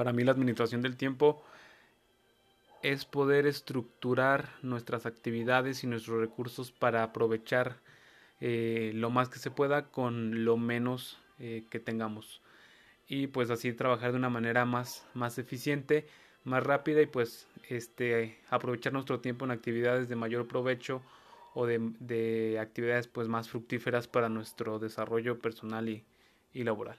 Para mí la administración del tiempo es poder estructurar nuestras actividades y nuestros recursos para aprovechar eh, lo más que se pueda con lo menos eh, que tengamos y pues así trabajar de una manera más, más eficiente, más rápida y pues este aprovechar nuestro tiempo en actividades de mayor provecho o de, actividades pues más fructíferas para nuestro desarrollo personal y laboral.